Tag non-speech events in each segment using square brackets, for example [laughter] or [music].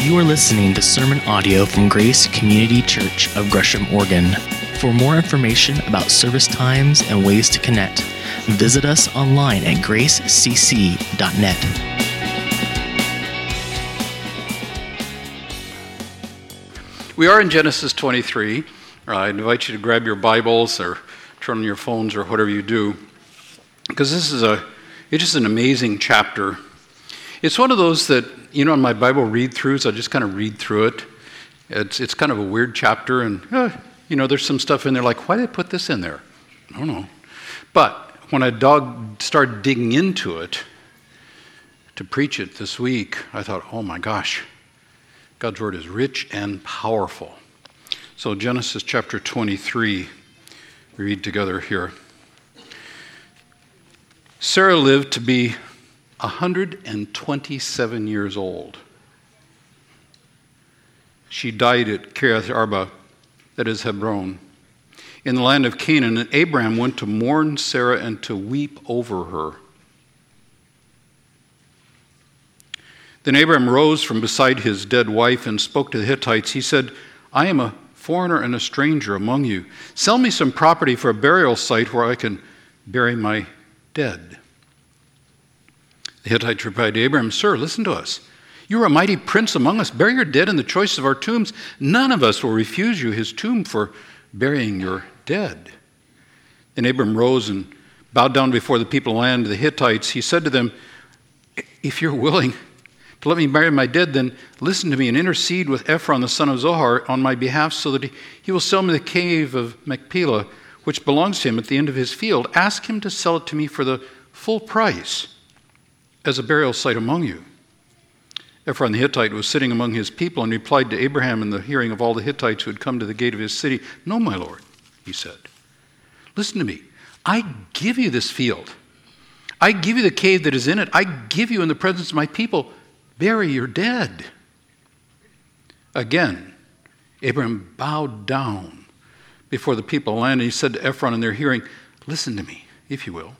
You are listening to sermon audio from Grace Community Church of Gresham, Oregon. For more information about service times and ways to connect, visit us online at gracecc.net. We are in Genesis 23. Uh, I invite you to grab your Bibles or turn on your phones or whatever you do, because this is a it's just an amazing chapter. It's one of those that you know in my Bible read throughs. I just kind of read through it. It's it's kind of a weird chapter, and uh, you know there's some stuff in there like why did they put this in there? I don't know. But when I dog started digging into it to preach it this week, I thought, oh my gosh, God's word is rich and powerful. So, Genesis chapter 23, we read together here. Sarah lived to be 127 years old. She died at Kiriath Arba, that is Hebron, in the land of Canaan, and Abraham went to mourn Sarah and to weep over her. Then Abraham rose from beside his dead wife and spoke to the Hittites. He said, I am a foreigner and a stranger among you. Sell me some property for a burial site where I can bury my dead. The Hittites replied to Abraham, Sir, listen to us. You are a mighty prince among us. Bury your dead in the choice of our tombs. None of us will refuse you his tomb for burying your dead. Then Abram rose and bowed down before the people of the land, of the Hittites. He said to them, If you're willing, to let me bury my dead, then listen to me and intercede with Ephron the son of Zohar on my behalf so that he will sell me the cave of Machpelah, which belongs to him at the end of his field. Ask him to sell it to me for the full price as a burial site among you. Ephron the Hittite was sitting among his people and replied to Abraham in the hearing of all the Hittites who had come to the gate of his city, No, my lord, he said. Listen to me. I give you this field. I give you the cave that is in it. I give you in the presence of my people bury your dead. Again, Abraham bowed down before the people of land, and he said to Ephron in their hearing, Listen to me, if you will.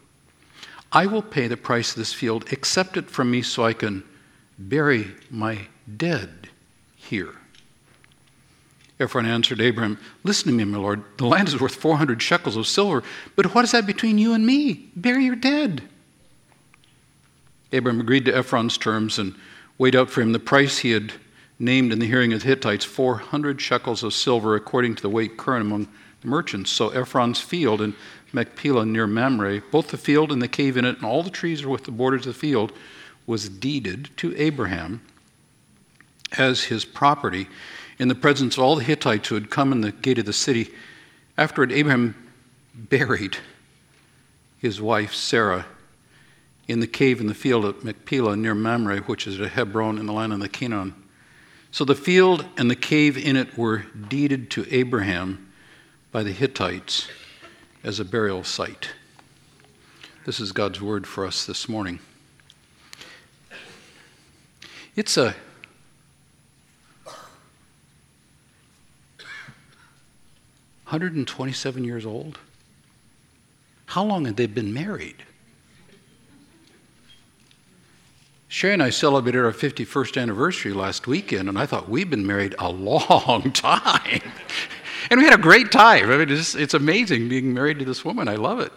I will pay the price of this field. Accept it from me so I can bury my dead here. Ephron answered Abraham, Listen to me, my lord. The land is worth 400 shekels of silver, but what is that between you and me? Bury your dead. Abraham agreed to Ephron's terms and weighed out for him the price he had named in the hearing of the Hittites 400 shekels of silver, according to the weight current among the merchants. So Ephron's field in Machpelah near Mamre, both the field and the cave in it, and all the trees with the borders of the field, was deeded to Abraham as his property in the presence of all the Hittites who had come in the gate of the city. Afterward, Abraham buried his wife Sarah in the cave in the field at Machpelah near Mamre, which is at Hebron in the land of the Canaan. So the field and the cave in it were deeded to Abraham by the Hittites as a burial site. This is God's word for us this morning. It's a Hundred and twenty-seven years old. How long had they been married? Sherry and I celebrated our 51st anniversary last weekend, and I thought we've been married a [laughs] long time. And we had a great time. I mean, it's, it's amazing being married to this woman. I love it.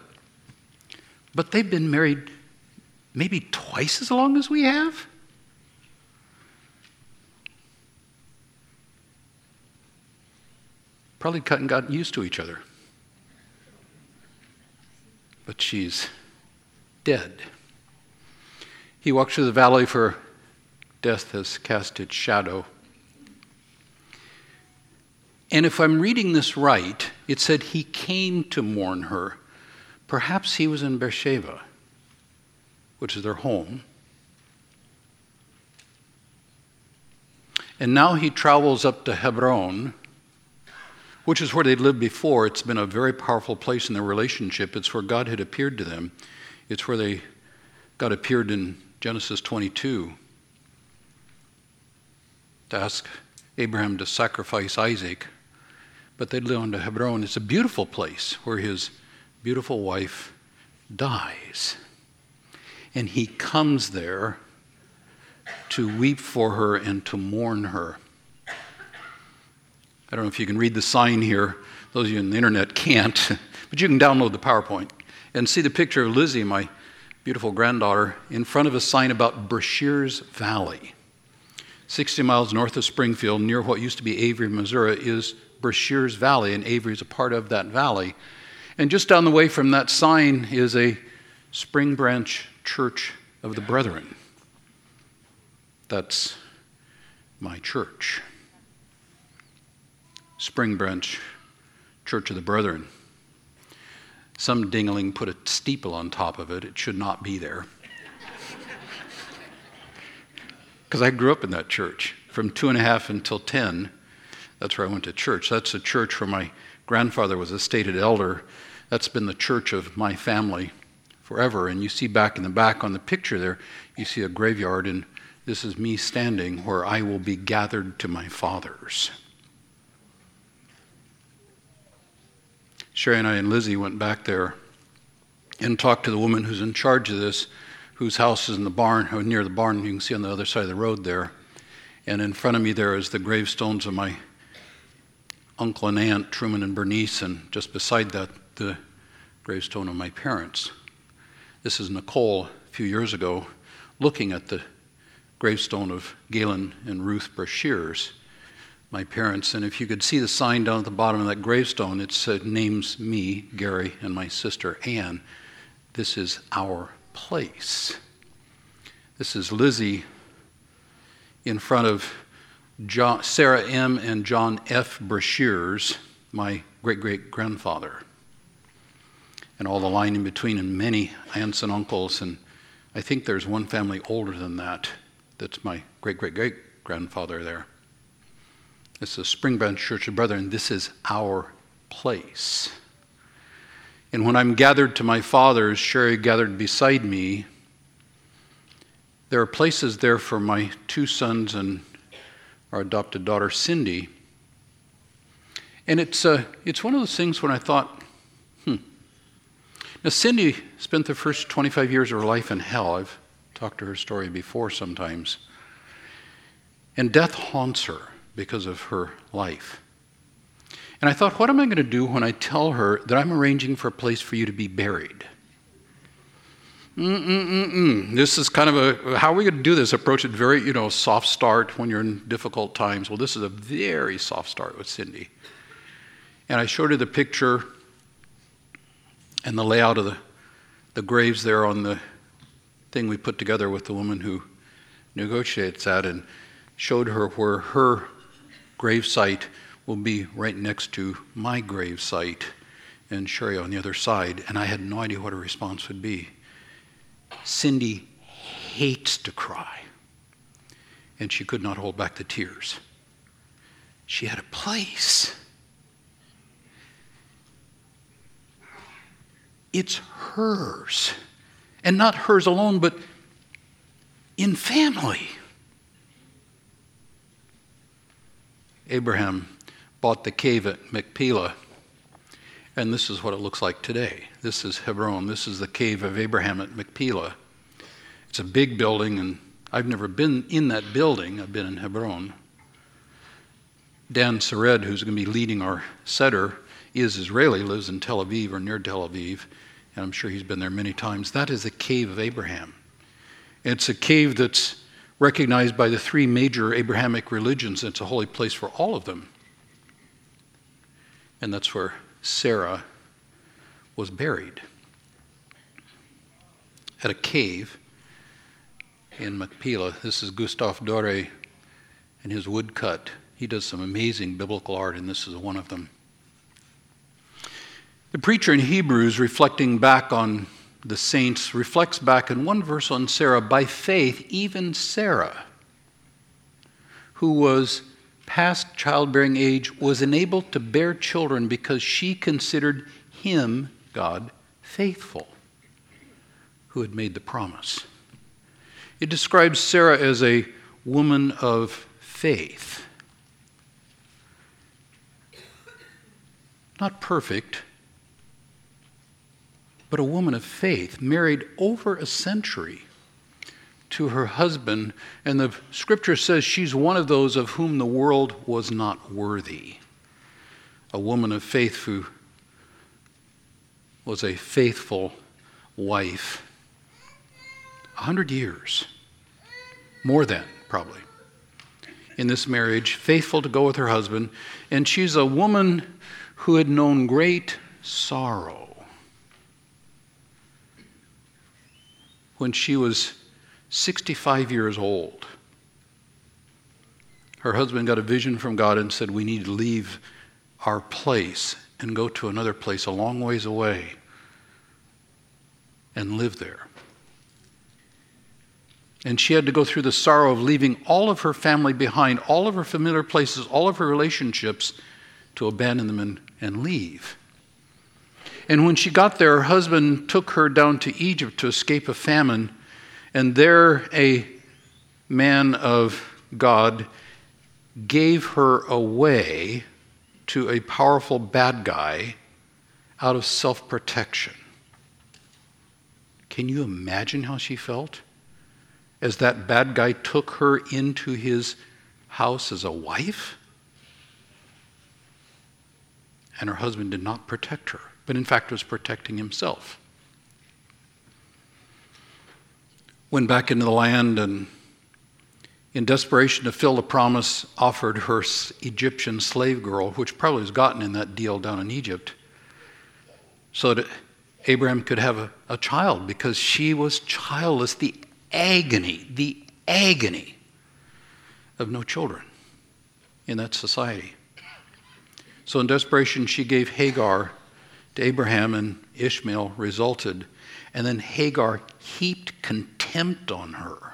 But they've been married maybe twice as long as we have. Probably cut and got used to each other. But she's dead. He walks through the valley, for death has cast its shadow. And if I'm reading this right, it said he came to mourn her. Perhaps he was in Beersheba, which is their home. And now he travels up to Hebron, which is where they'd lived before. It's been a very powerful place in their relationship. It's where God had appeared to them. It's where they God appeared in Genesis 22 to ask Abraham to sacrifice Isaac, but they'd live on to Hebron. It's a beautiful place where his beautiful wife dies. And he comes there to weep for her and to mourn her. I don't know if you can read the sign here. Those of you on the internet can't, [laughs] but you can download the PowerPoint and see the picture of Lizzie, my beautiful granddaughter, in front of a sign about Brashears Valley. 60 miles north of Springfield, near what used to be Avery, Missouri, is Brashears Valley, and Avery is a part of that valley. And just down the way from that sign is a Spring Branch Church of the Brethren. That's my church. Spring Branch Church of the Brethren. Some dingling put a steeple on top of it. It should not be there. [laughs] Because I grew up in that church from two and a half until 10. That's where I went to church. That's a church where my grandfather was a stated elder. That's been the church of my family forever. And you see back in the back on the picture there, you see a graveyard, and this is me standing where I will be gathered to my fathers. Sherry and I and Lizzie went back there and talked to the woman who's in charge of this, whose house is in the barn, or near the barn. You can see on the other side of the road there. And in front of me there is the gravestones of my uncle and aunt, Truman and Bernice, and just beside that, the gravestone of my parents. This is Nicole a few years ago looking at the gravestone of Galen and Ruth Brashears my parents. And if you could see the sign down at the bottom of that gravestone, it said, names me, Gary, and my sister Ann. This is our place. This is Lizzie in front of John, Sarah M. and John F. Brashears, my great great grandfather. And all the line in between, and many aunts and uncles. And I think there's one family older than that. That's my great great great grandfather there. It's the Spring Church of Brethren. This is our place. And when I'm gathered to my fathers, Sherry gathered beside me, there are places there for my two sons and our adopted daughter, Cindy. And it's, uh, it's one of those things when I thought, hmm. Now, Cindy spent the first 25 years of her life in hell. I've talked to her story before sometimes. And death haunts her because of her life. And I thought, what am I going to do when I tell her that I'm arranging for a place for you to be buried? Mm-mm-mm-mm. This is kind of a, how are we going to do this? Approach it very, you know, soft start when you're in difficult times. Well, this is a very soft start with Cindy. And I showed her the picture and the layout of the, the graves there on the thing we put together with the woman who negotiates that and showed her where her gravesite will be right next to my gravesite and Sherry on the other side. And I had no idea what her response would be. Cindy hates to cry, and she could not hold back the tears. She had a place. It's hers. And not hers alone, but in family. Abraham bought the cave at Machpelah, and this is what it looks like today. This is Hebron. This is the cave of Abraham at Machpelah. It's a big building, and I've never been in that building. I've been in Hebron. Dan Sered, who's going to be leading our Seder, is Israeli, lives in Tel Aviv or near Tel Aviv, and I'm sure he's been there many times. That is the cave of Abraham. It's a cave that's recognized by the three major Abrahamic religions. It's a holy place for all of them. And that's where Sarah was buried at a cave in Machpelah. This is Gustave Doré and his woodcut. He does some amazing biblical art, and this is one of them. The preacher in Hebrews, reflecting back on the saints reflects back in one verse on Sarah by faith, even Sarah, who was past childbearing age, was enabled to bear children because she considered him, God, faithful, who had made the promise. It describes Sarah as a woman of faith. Not perfect but a woman of faith, married over a century to her husband, and the scripture says she's one of those of whom the world was not worthy. A woman of faith who was a faithful wife. A hundred years, more than probably, in this marriage, faithful to go with her husband, and she's a woman who had known great sorrow. When she was 65 years old, her husband got a vision from God and said, We need to leave our place and go to another place a long ways away and live there. And she had to go through the sorrow of leaving all of her family behind, all of her familiar places, all of her relationships, to abandon them and, and leave. And when she got there, her husband took her down to Egypt to escape a famine. And there, a man of God gave her away to a powerful bad guy out of self protection. Can you imagine how she felt? As that bad guy took her into his house as a wife? And her husband did not protect her but in fact was protecting himself. Went back into the land and, in desperation to fill the promise, offered her Egyptian slave girl, which probably was gotten in that deal down in Egypt, so that Abraham could have a, a child because she was childless. The agony, the agony of no children in that society. So, in desperation, she gave Hagar to Abraham, and Ishmael resulted. And then Hagar heaped contempt on her.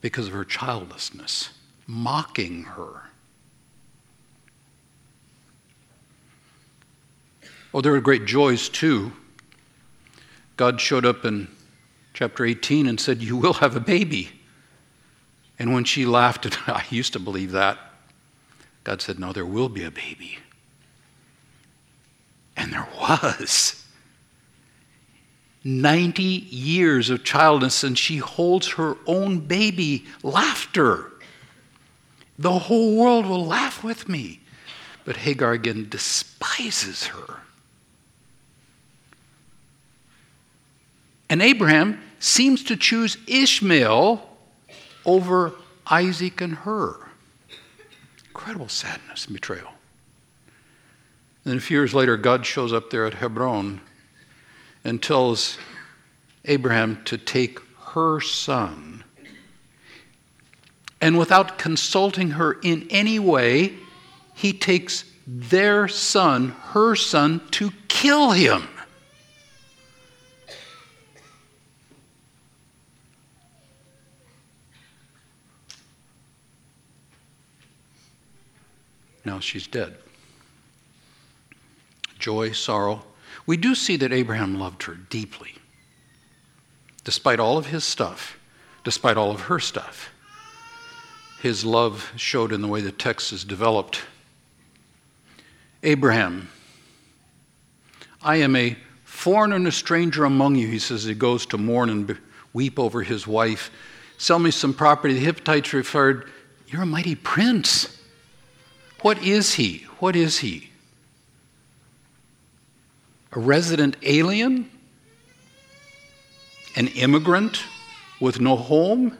Because of her childlessness, mocking her. Oh, there were great joys too. God showed up in chapter 18 and said, You will have a baby. And when she laughed, and [laughs] I used to believe that, God said, No, there will be a baby. And there was. 90 years of childlessness, and she holds her own baby. Laughter. The whole world will laugh with me. But Hagar again despises her. And Abraham seems to choose Ishmael over Isaac and her incredible sadness and betrayal. And then a few years later, God shows up there at Hebron and tells Abraham to take her son. And without consulting her in any way, he takes their son, her son, to kill him. Now she's dead. Joy, sorrow. We do see that Abraham loved her deeply, despite all of his stuff, despite all of her stuff. His love showed in the way the text is developed. Abraham, I am a foreigner and a stranger among you, he says. He goes to mourn and weep over his wife. Sell me some property. The Hittites referred, You're a mighty prince. What is he? What is he? A resident alien? An immigrant with no home?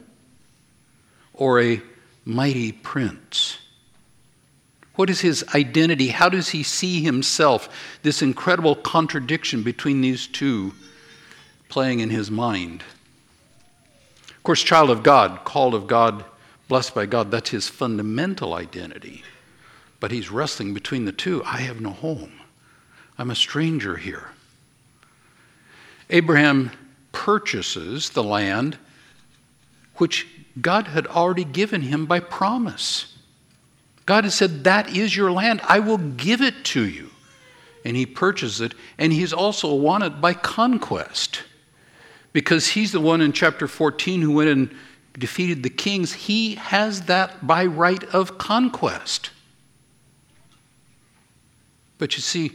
Or a mighty prince? What is his identity? How does he see himself? This incredible contradiction between these two playing in his mind. Of course, child of God, called of God, blessed by God, that's his fundamental identity. But he's wrestling between the two. I have no home. I'm a stranger here. Abraham purchases the land which God had already given him by promise. God had said, That is your land. I will give it to you. And he purchases it. And he's also won it by conquest. Because he's the one in chapter 14 who went and defeated the kings. He has that by right of conquest. But you see,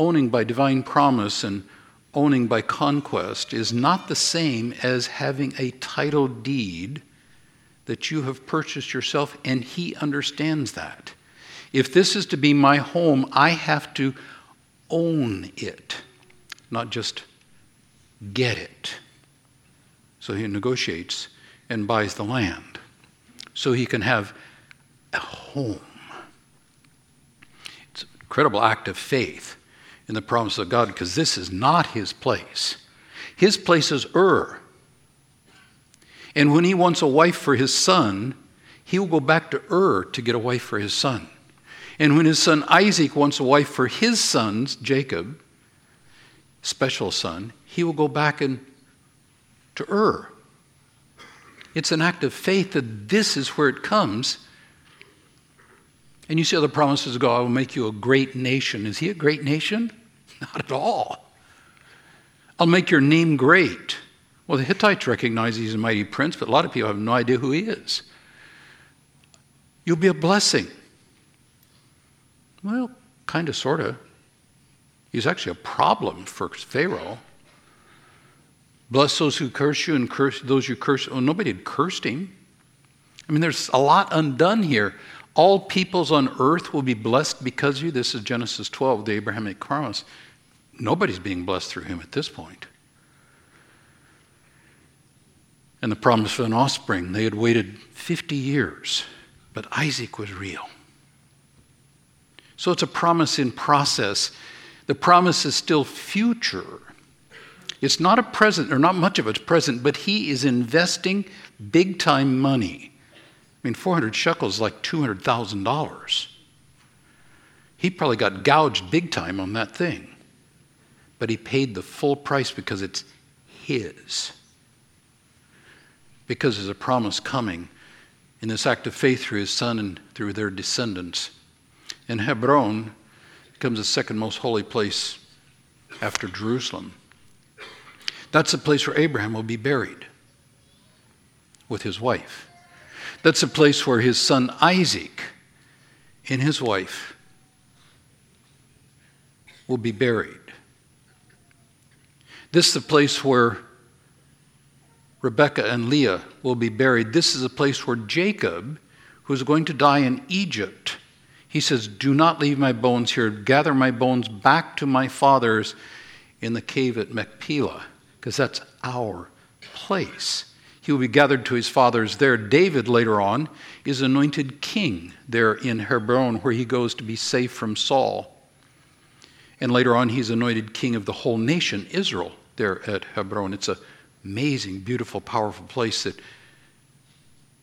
owning by divine promise and owning by conquest is not the same as having a title deed that you have purchased yourself, and he understands that. If this is to be my home, I have to own it, not just get it. So he negotiates and buys the land so he can have a home. It's an incredible act of faith in the promise of God because this is not his place. His place is Ur. And when he wants a wife for his son, he will go back to Ur to get a wife for his son. And when his son Isaac wants a wife for his sons, Jacob, special son, he will go back and to Ur. It's an act of faith that this is where it comes. And you see other the promises go, I will make you a great nation. Is he a great nation? Not at all. I'll make your name great. Well, the Hittites recognize he's a mighty prince, but a lot of people have no idea who he is. You'll be a blessing. Well, kind of, sort of. He's actually a problem for Pharaoh. Bless those who curse you and curse those you curse. Oh, nobody had cursed him. I mean, there's a lot undone here. All peoples on earth will be blessed because of you. This is Genesis 12, the Abrahamic promise. Nobody's being blessed through him at this point. And the promise of an offspring, they had waited 50 years, but Isaac was real. So it's a promise in process. The promise is still future. It's not a present, or not much of it's present, but he is investing big time money. I mean, 400 shekels is like $200,000. He probably got gouged big time on that thing, but he paid the full price because it's his. Because there's a promise coming in this act of faith through his son and through their descendants. And Hebron becomes the second most holy place after Jerusalem. That's the place where Abraham will be buried with his wife. That's the place where his son Isaac and his wife will be buried. This is the place where Rebekah and Leah will be buried. This is the place where Jacob, who is going to die in Egypt, he says, Do not leave my bones here. Gather my bones back to my fathers in the cave at Machpelah because that's our place. He will be gathered to his fathers there. David, later on, is anointed king there in Hebron, where he goes to be safe from Saul. And later on, he's anointed king of the whole nation, Israel, there at Hebron. It's an amazing, beautiful, powerful place that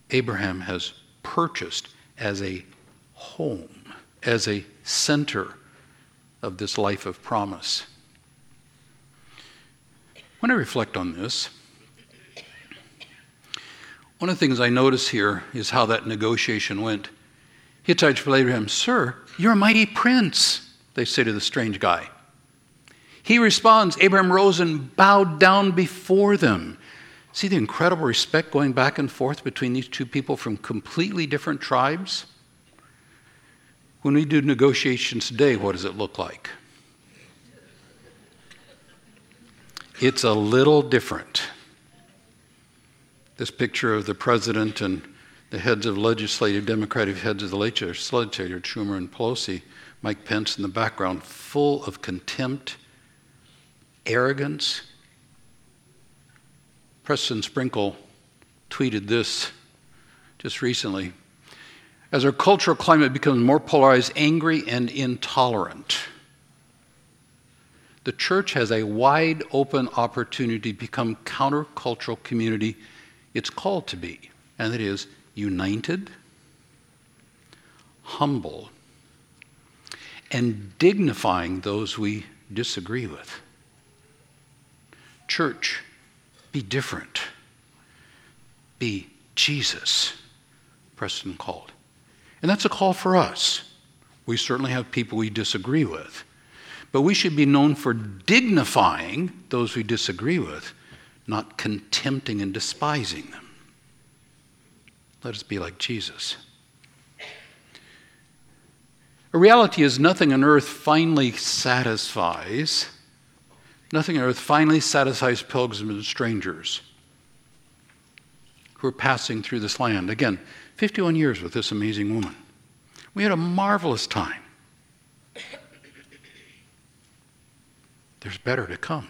Abraham has purchased as a home, as a center of this life of promise. When I reflect on this, one of the things I notice here is how that negotiation went. Hittites tell Abraham, Sir, you're a mighty prince, they say to the strange guy. He responds, Abraham rose and bowed down before them. See the incredible respect going back and forth between these two people from completely different tribes? When we do negotiations today, what does it look like? It's a little different. This picture of the president and the heads of legislative, Democratic heads of the legislature, Schumer and Pelosi, Mike Pence in the background, full of contempt, arrogance. Preston Sprinkle tweeted this just recently. As our cultural climate becomes more polarized, angry, and intolerant, the church has a wide open opportunity to become countercultural community it's called to be, and it is united, humble, and dignifying those we disagree with. Church, be different. Be Jesus, Preston called. And that's a call for us. We certainly have people we disagree with. But we should be known for dignifying those we disagree with, not contempting and despising them. Let us be like Jesus. A reality is nothing on earth finally satisfies Nothing on earth finally satisfies pilgrims and strangers who are passing through this land. Again, 51 years with this amazing woman. We had a marvelous time. There's better to come.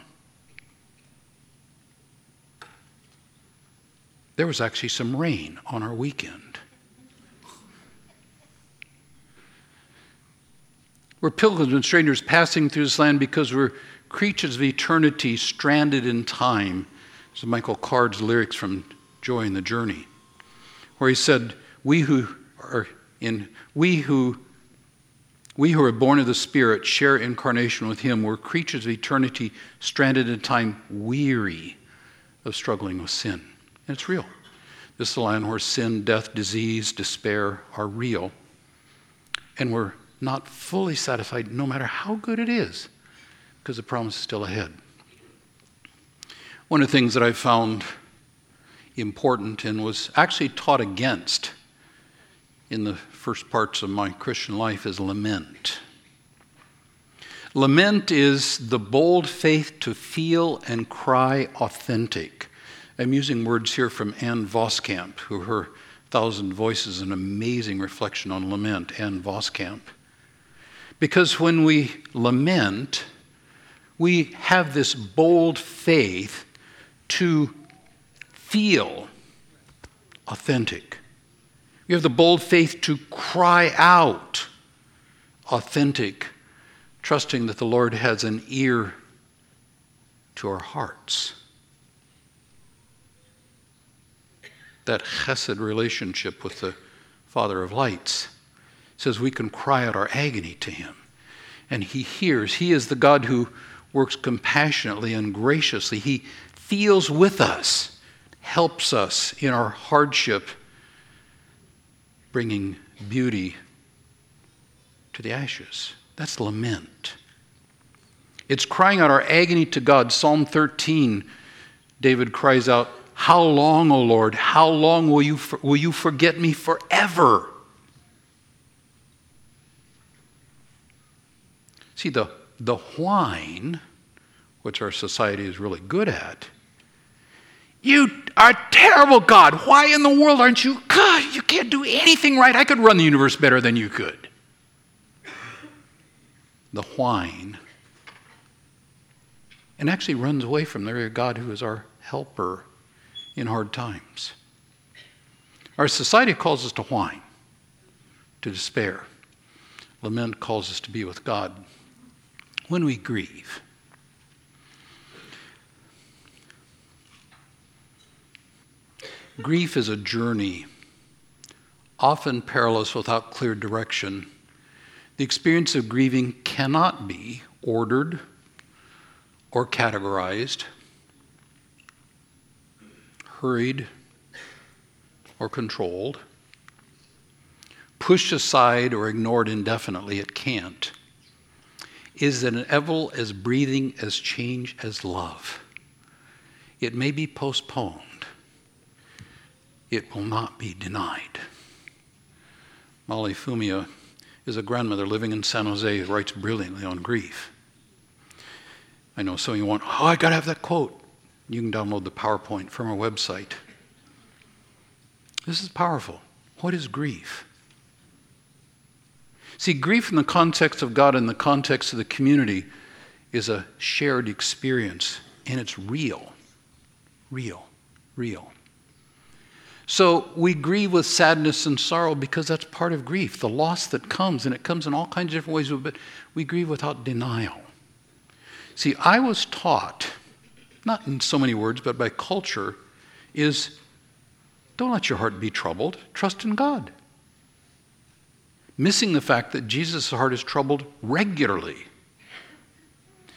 There was actually some rain on our weekend. We're pilgrims and strangers passing through this land because we're creatures of eternity stranded in time. This is Michael Card's lyrics from Joy in the Journey, where he said, We who are in we who we who are born of the Spirit share incarnation with Him. We're creatures of eternity, stranded in time, weary of struggling with sin. And it's real. This is the sin, death, disease, despair are real. And we're not fully satisfied no matter how good it is, because the promise is still ahead. One of the things that I found important and was actually taught against in the first parts of my Christian life is lament. Lament is the bold faith to feel and cry authentic. I'm using words here from Ann Voskamp, who her Thousand Voices, an amazing reflection on lament, Ann Voskamp. Because when we lament, we have this bold faith to feel authentic. We have the bold faith to cry out authentic, trusting that the Lord has an ear to our hearts. That chesed relationship with the Father of lights says we can cry out our agony to Him. And He hears. He is the God who works compassionately and graciously. He feels with us, helps us in our hardship bringing beauty to the ashes. That's lament. It's crying out our agony to God. Psalm 13, David cries out, How long, O Lord? How long will you, will you forget me forever? See, the, the whine, which our society is really good at, you are terrible, God. Why in the world aren't you? God, you can't do anything right. I could run the universe better than you could. The whine. And actually runs away from the God who is our helper in hard times. Our society calls us to whine, to despair. Lament calls us to be with God. When we grieve, Grief is a journey, often perilous without clear direction. The experience of grieving cannot be ordered or categorized, hurried or controlled, pushed aside or ignored indefinitely. It can't. Is it inevitable as breathing, as change, as love? It may be postponed it will not be denied. Molly Fumia is a grandmother living in San Jose who writes brilliantly on grief. I know some of you want, oh, I got to have that quote. You can download the PowerPoint from our website. This is powerful. What is grief? See, grief in the context of God, in the context of the community, is a shared experience, and it's real. Real. Real. So we grieve with sadness and sorrow because that's part of grief, the loss that comes, and it comes in all kinds of different ways, but we grieve without denial. See, I was taught, not in so many words, but by culture, is don't let your heart be troubled, trust in God. Missing the fact that Jesus' heart is troubled regularly.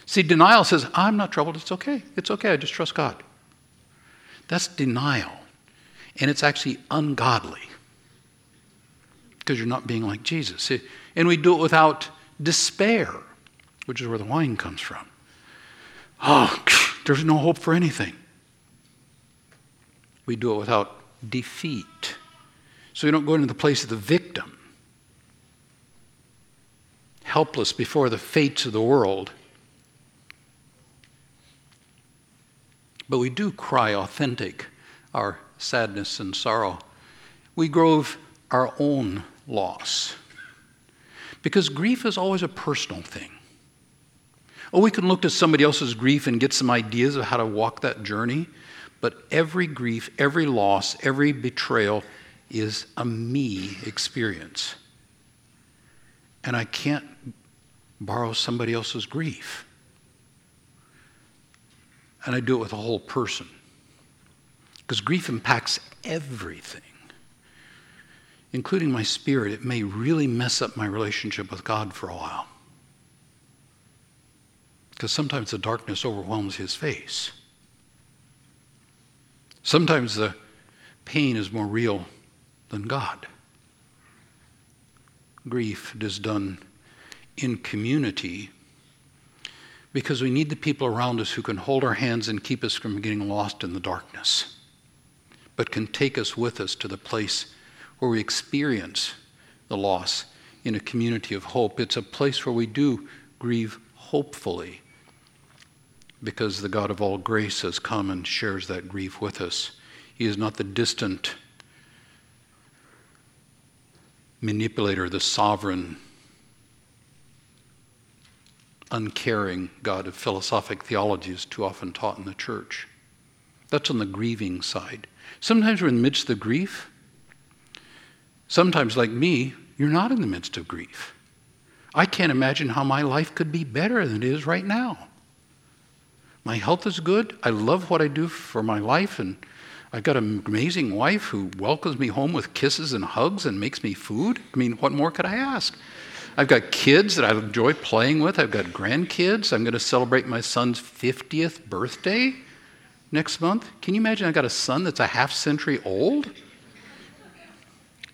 See, denial says, I'm not troubled, it's okay. It's okay, I just trust God. That's denial and it's actually ungodly because you're not being like Jesus. And we do it without despair, which is where the whine comes from. Oh, [sniffs] there's no hope for anything. We do it without defeat. So we don't go into the place of the victim, helpless before the fates of the world. But we do cry authentic our sadness and sorrow. We grieve our own loss. Because grief is always a personal thing. Oh, we can look to somebody else's grief and get some ideas of how to walk that journey, but every grief, every loss, every betrayal is a me experience. And I can't borrow somebody else's grief. And I do it with a whole person. Because grief impacts everything, including my spirit. It may really mess up my relationship with God for a while. Because sometimes the darkness overwhelms his face. Sometimes the pain is more real than God. Grief is done in community because we need the people around us who can hold our hands and keep us from getting lost in the darkness, but can take us with us to the place where we experience the loss in a community of hope. It's a place where we do grieve hopefully because the God of all grace has come and shares that grief with us. He is not the distant manipulator, the sovereign, uncaring God of philosophic theology is too often taught in the church. That's on the grieving side. Sometimes we're in the midst of grief. Sometimes, like me, you're not in the midst of grief. I can't imagine how my life could be better than it is right now. My health is good. I love what I do for my life, and I've got an amazing wife who welcomes me home with kisses and hugs and makes me food. I mean, what more could I ask? I've got kids that I enjoy playing with. I've got grandkids. I'm going to celebrate my son's 50th birthday next month. Can you imagine I've got a son that's a half century old?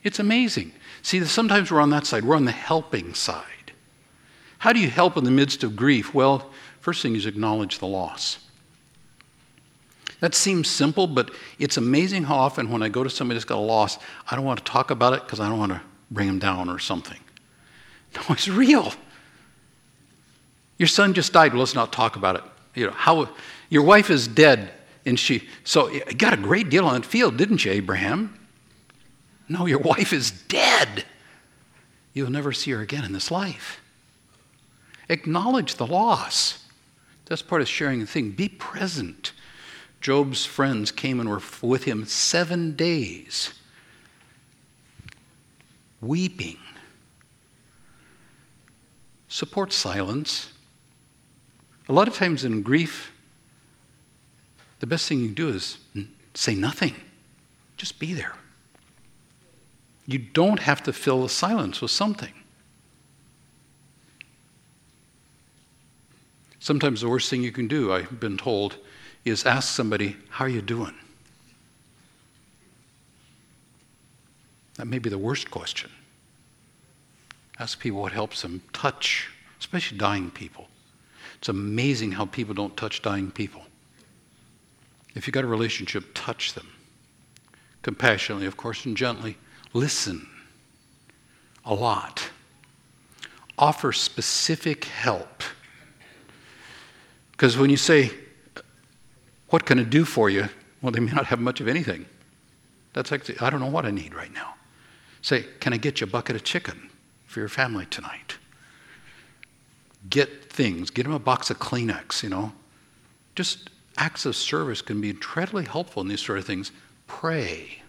It's amazing. See, sometimes we're on that side, we're on the helping side. How do you help in the midst of grief? Well, first thing is acknowledge the loss. That seems simple, but it's amazing how often when I go to somebody that's got a loss, I don't want to talk about it because I don't want to bring them down or something. No, it's real. Your son just died. Well, let's not talk about it. You know, how your wife is dead, and she so you got a great deal on the field, didn't you, Abraham? No, your wife is dead. You'll never see her again in this life. Acknowledge the loss. That's part of sharing the thing. Be present. Job's friends came and were with him seven days, weeping. Support silence. A lot of times in grief, the best thing you can do is say nothing. Just be there. You don't have to fill the silence with something. Sometimes the worst thing you can do, I've been told, is ask somebody, How are you doing? That may be the worst question. Ask people what helps them touch, especially dying people. It's amazing how people don't touch dying people. If you've got a relationship, touch them. Compassionately, of course, and gently. Listen a lot. Offer specific help. Because when you say, what can it do for you? Well, they may not have much of anything. That's actually, I don't know what I need right now. Say, can I get you a bucket of chicken for your family tonight? Get things, get them a box of Kleenex, you know. Just acts of service can be incredibly helpful in these sort of things. Pray.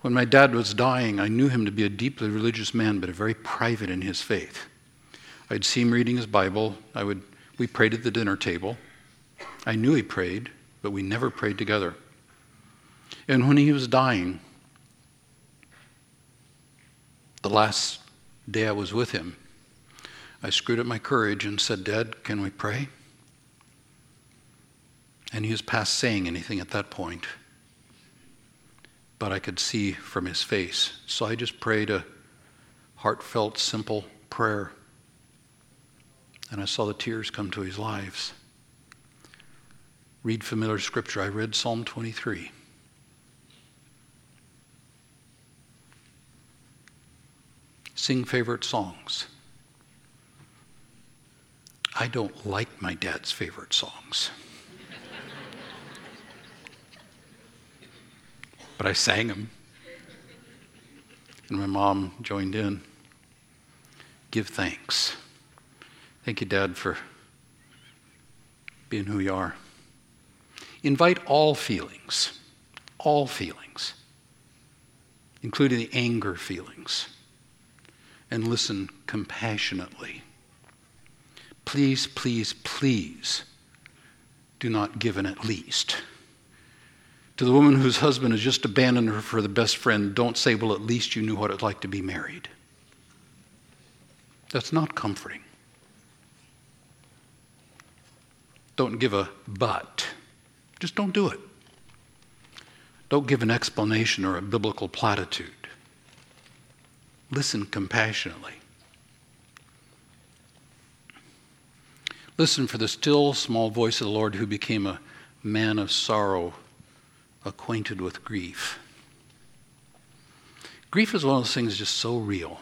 When my dad was dying, I knew him to be a deeply religious man, but a very private in his faith. I'd see him reading his Bible. I would, we prayed at the dinner table. I knew he prayed, but we never prayed together. And when he was dying, the last day I was with him, I screwed up my courage and said, Dad, can we pray? And he was past saying anything at that point. But I could see from his face. So I just prayed a heartfelt, simple prayer. And I saw the tears come to his lives read familiar scripture. I read Psalm 23. Sing favorite songs. I don't like my dad's favorite songs. but I sang them. And my mom joined in. Give thanks. Thank you, Dad, for being who you are. Invite all feelings, all feelings, including the anger feelings, and listen compassionately. Please, please, please do not give an at least. To the woman whose husband has just abandoned her for the best friend, don't say, Well, at least you knew what it's like to be married. That's not comforting. Don't give a but. Just don't do it. Don't give an explanation or a biblical platitude. Listen compassionately. Listen for the still small voice of the Lord who became a man of sorrow, acquainted with grief. Grief is one of those things just so real.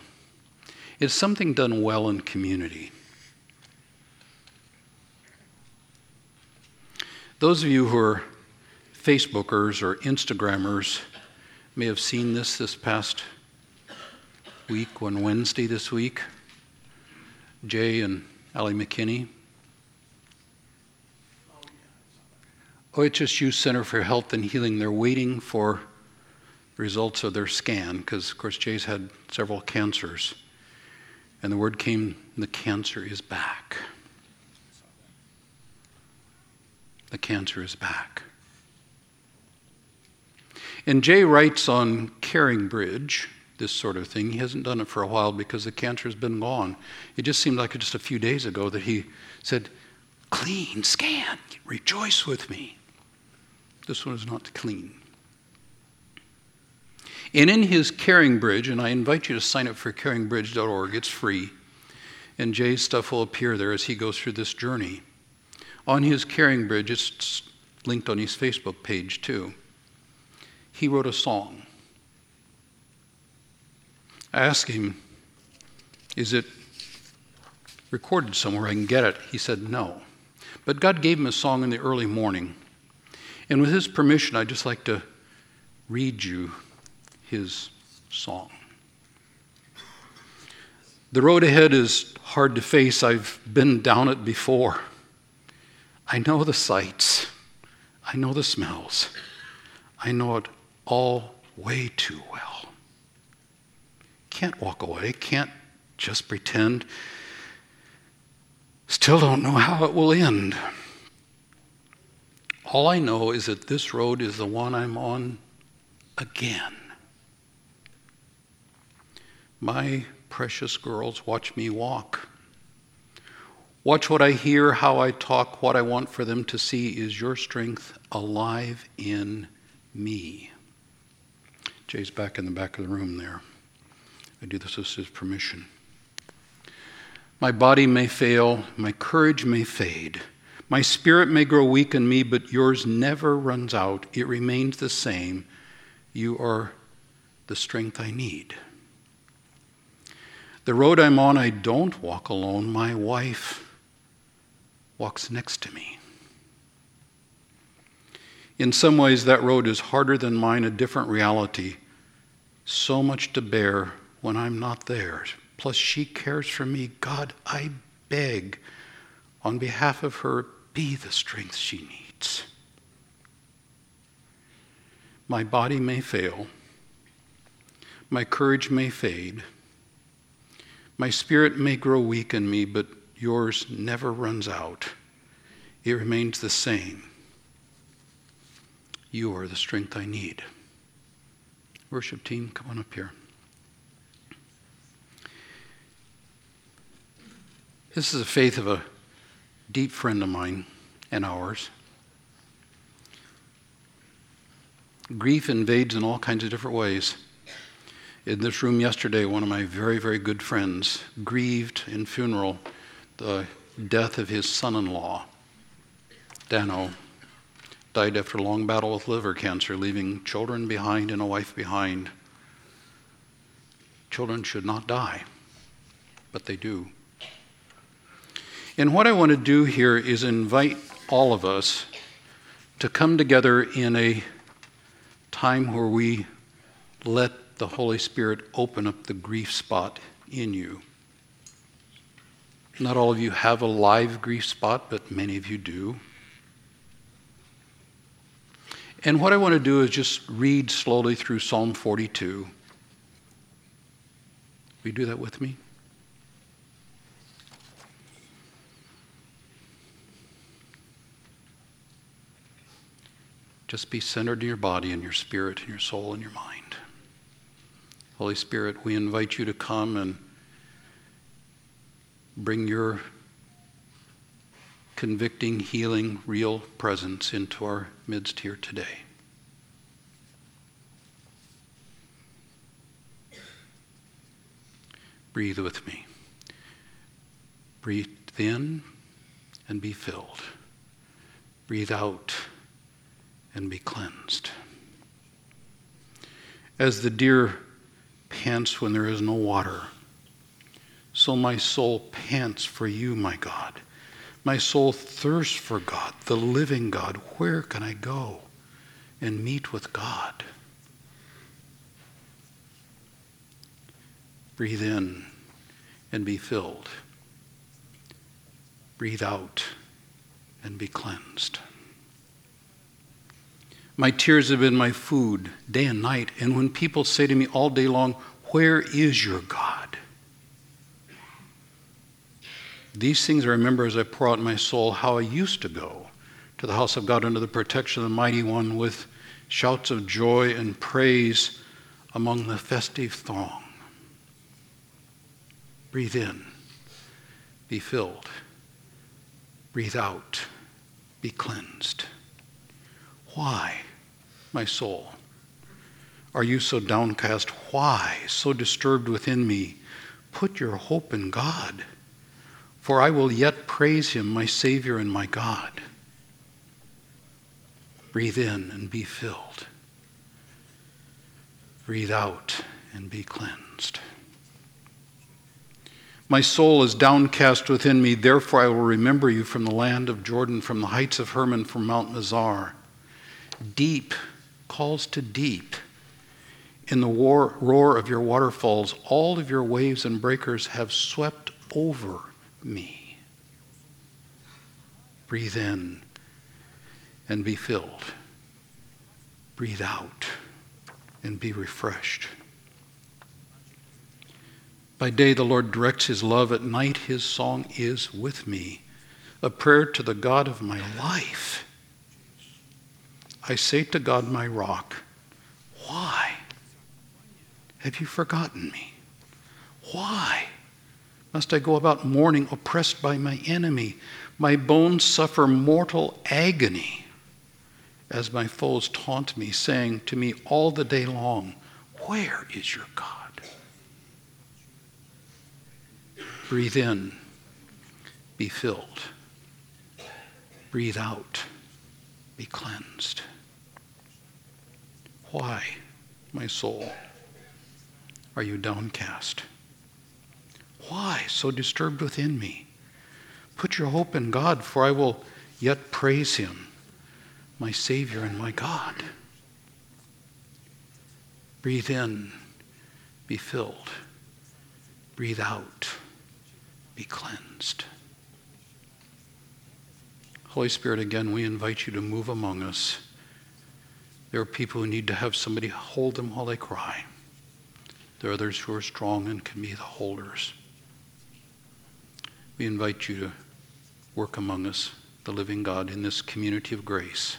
It's something done well in community. Those of you who are Facebookers or Instagrammers may have seen this this past week, on Wednesday this week. Jay and Ali McKinney. OHSU Center for Health and Healing, they're waiting for results of their scan because, of course, Jay's had several cancers. And the word came the cancer is back. The cancer is back. And Jay writes on CaringBridge this sort of thing. He hasn't done it for a while because the cancer has been gone. It just seemed like just a few days ago that he said, Clean, scan, rejoice with me. This one is not clean. And in his CaringBridge, and I invite you to sign up for caringbridge.org, it's free. And Jay's stuff will appear there as he goes through this journey. On his Caring Bridge, it's linked on his Facebook page too. He wrote a song. I asked him, Is it recorded somewhere I can get it? He said, No. But God gave him a song in the early morning. And with his permission, I'd just like to read you his song. The road ahead is hard to face. I've been down it before. I know the sights, I know the smells, I know it all way too well. Can't walk away, can't just pretend. Still don't know how it will end. All I know is that this road is the one I'm on again. My precious girls, watch me walk. Watch what I hear, how I talk. What I want for them to see is your strength alive in me. Jay's back in the back of the room there. I do this with his permission. My body may fail, my courage may fade, my spirit may grow weak in me, but yours never runs out. It remains the same. You are the strength I need. The road I'm on, I don't walk alone. My wife walks next to me. In some ways, that road is harder than mine, a different reality. So much to bear when I'm not there. Plus, she cares for me. God, I beg on behalf of her, be the strength she needs. My body may fail, my courage may fade, my spirit may grow weak in me, but yours never runs out. It remains the same. You are the strength I need. Worship team, come on up here. This is the faith of a deep friend of mine and ours. Grief invades in all kinds of different ways. In this room yesterday, one of my very, very good friends grieved in funeral the death of his son in law, Dano. Died after a long battle with liver cancer, leaving children behind and a wife behind. Children should not die, but they do. And what I want to do here is invite all of us to come together in a time where we let the Holy Spirit open up the grief spot in you. Not all of you have a live grief spot, but many of you do. And what I want to do is just read slowly through Psalm 42. Will you do that with me? Just be centered in your body and your spirit and your soul and your mind. Holy Spirit, we invite you to come and bring your convicting, healing, real presence into our midst here today. Breathe with me. Breathe in and be filled. Breathe out and be cleansed. As the deer pants when there is no water, so my soul pants for you, my God. My soul thirsts for God, the living God. Where can I go and meet with God? Breathe in and be filled. Breathe out and be cleansed. My tears have been my food day and night. And when people say to me all day long, Where is your God? These things I remember as I pour out my soul how I used to go to the house of God under the protection of the Mighty One with shouts of joy and praise among the festive throng. Breathe in, be filled. Breathe out, be cleansed. Why, my soul, are you so downcast? Why so disturbed within me? Put your hope in God, for I will yet praise him, my Savior and my God. Breathe in and be filled. Breathe out and be cleansed. My soul is downcast within me, therefore I will remember you from the land of Jordan, from the heights of Hermon, from Mount Mizar. Deep calls to deep. In the war, roar of your waterfalls, all of your waves and breakers have swept over me. Breathe in and be filled. Breathe out and be refreshed. By day, the Lord directs his love. At night, his song is with me, a prayer to the God of my life. I say to God, my rock, why have you forgotten me? Why must I go about mourning, oppressed by my enemy? My bones suffer mortal agony as my foes taunt me, saying to me all the day long, Where is your God? Breathe in, be filled. Breathe out, be cleansed. Why, my soul, are you downcast? Why so disturbed within me? Put your hope in God, for I will yet praise him, my Savior and my God. Breathe in, be filled. Breathe out, be cleansed. Holy Spirit, again, we invite you to move among us. There are people who need to have somebody hold them while they cry. There are others who are strong and can be the holders. We invite you to work among us, the living God, in this community of grace.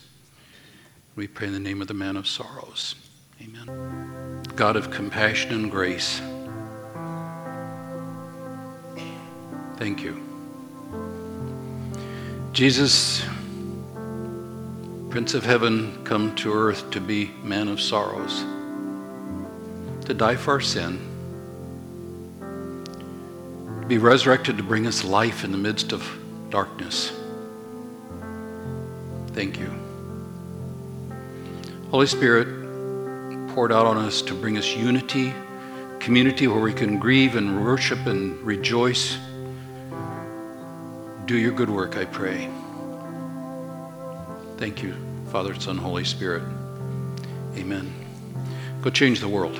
We pray in the name of the man of sorrows. Amen. God of compassion and grace, thank you. Jesus, Prince of Heaven, come to earth to be man of sorrows, to die for our sin, be resurrected to bring us life in the midst of darkness. Thank you. Holy Spirit, poured out on us to bring us unity, community where we can grieve and worship and rejoice. Do your good work, I pray. Thank you, Father, Son, Holy Spirit. Amen. Go change the world.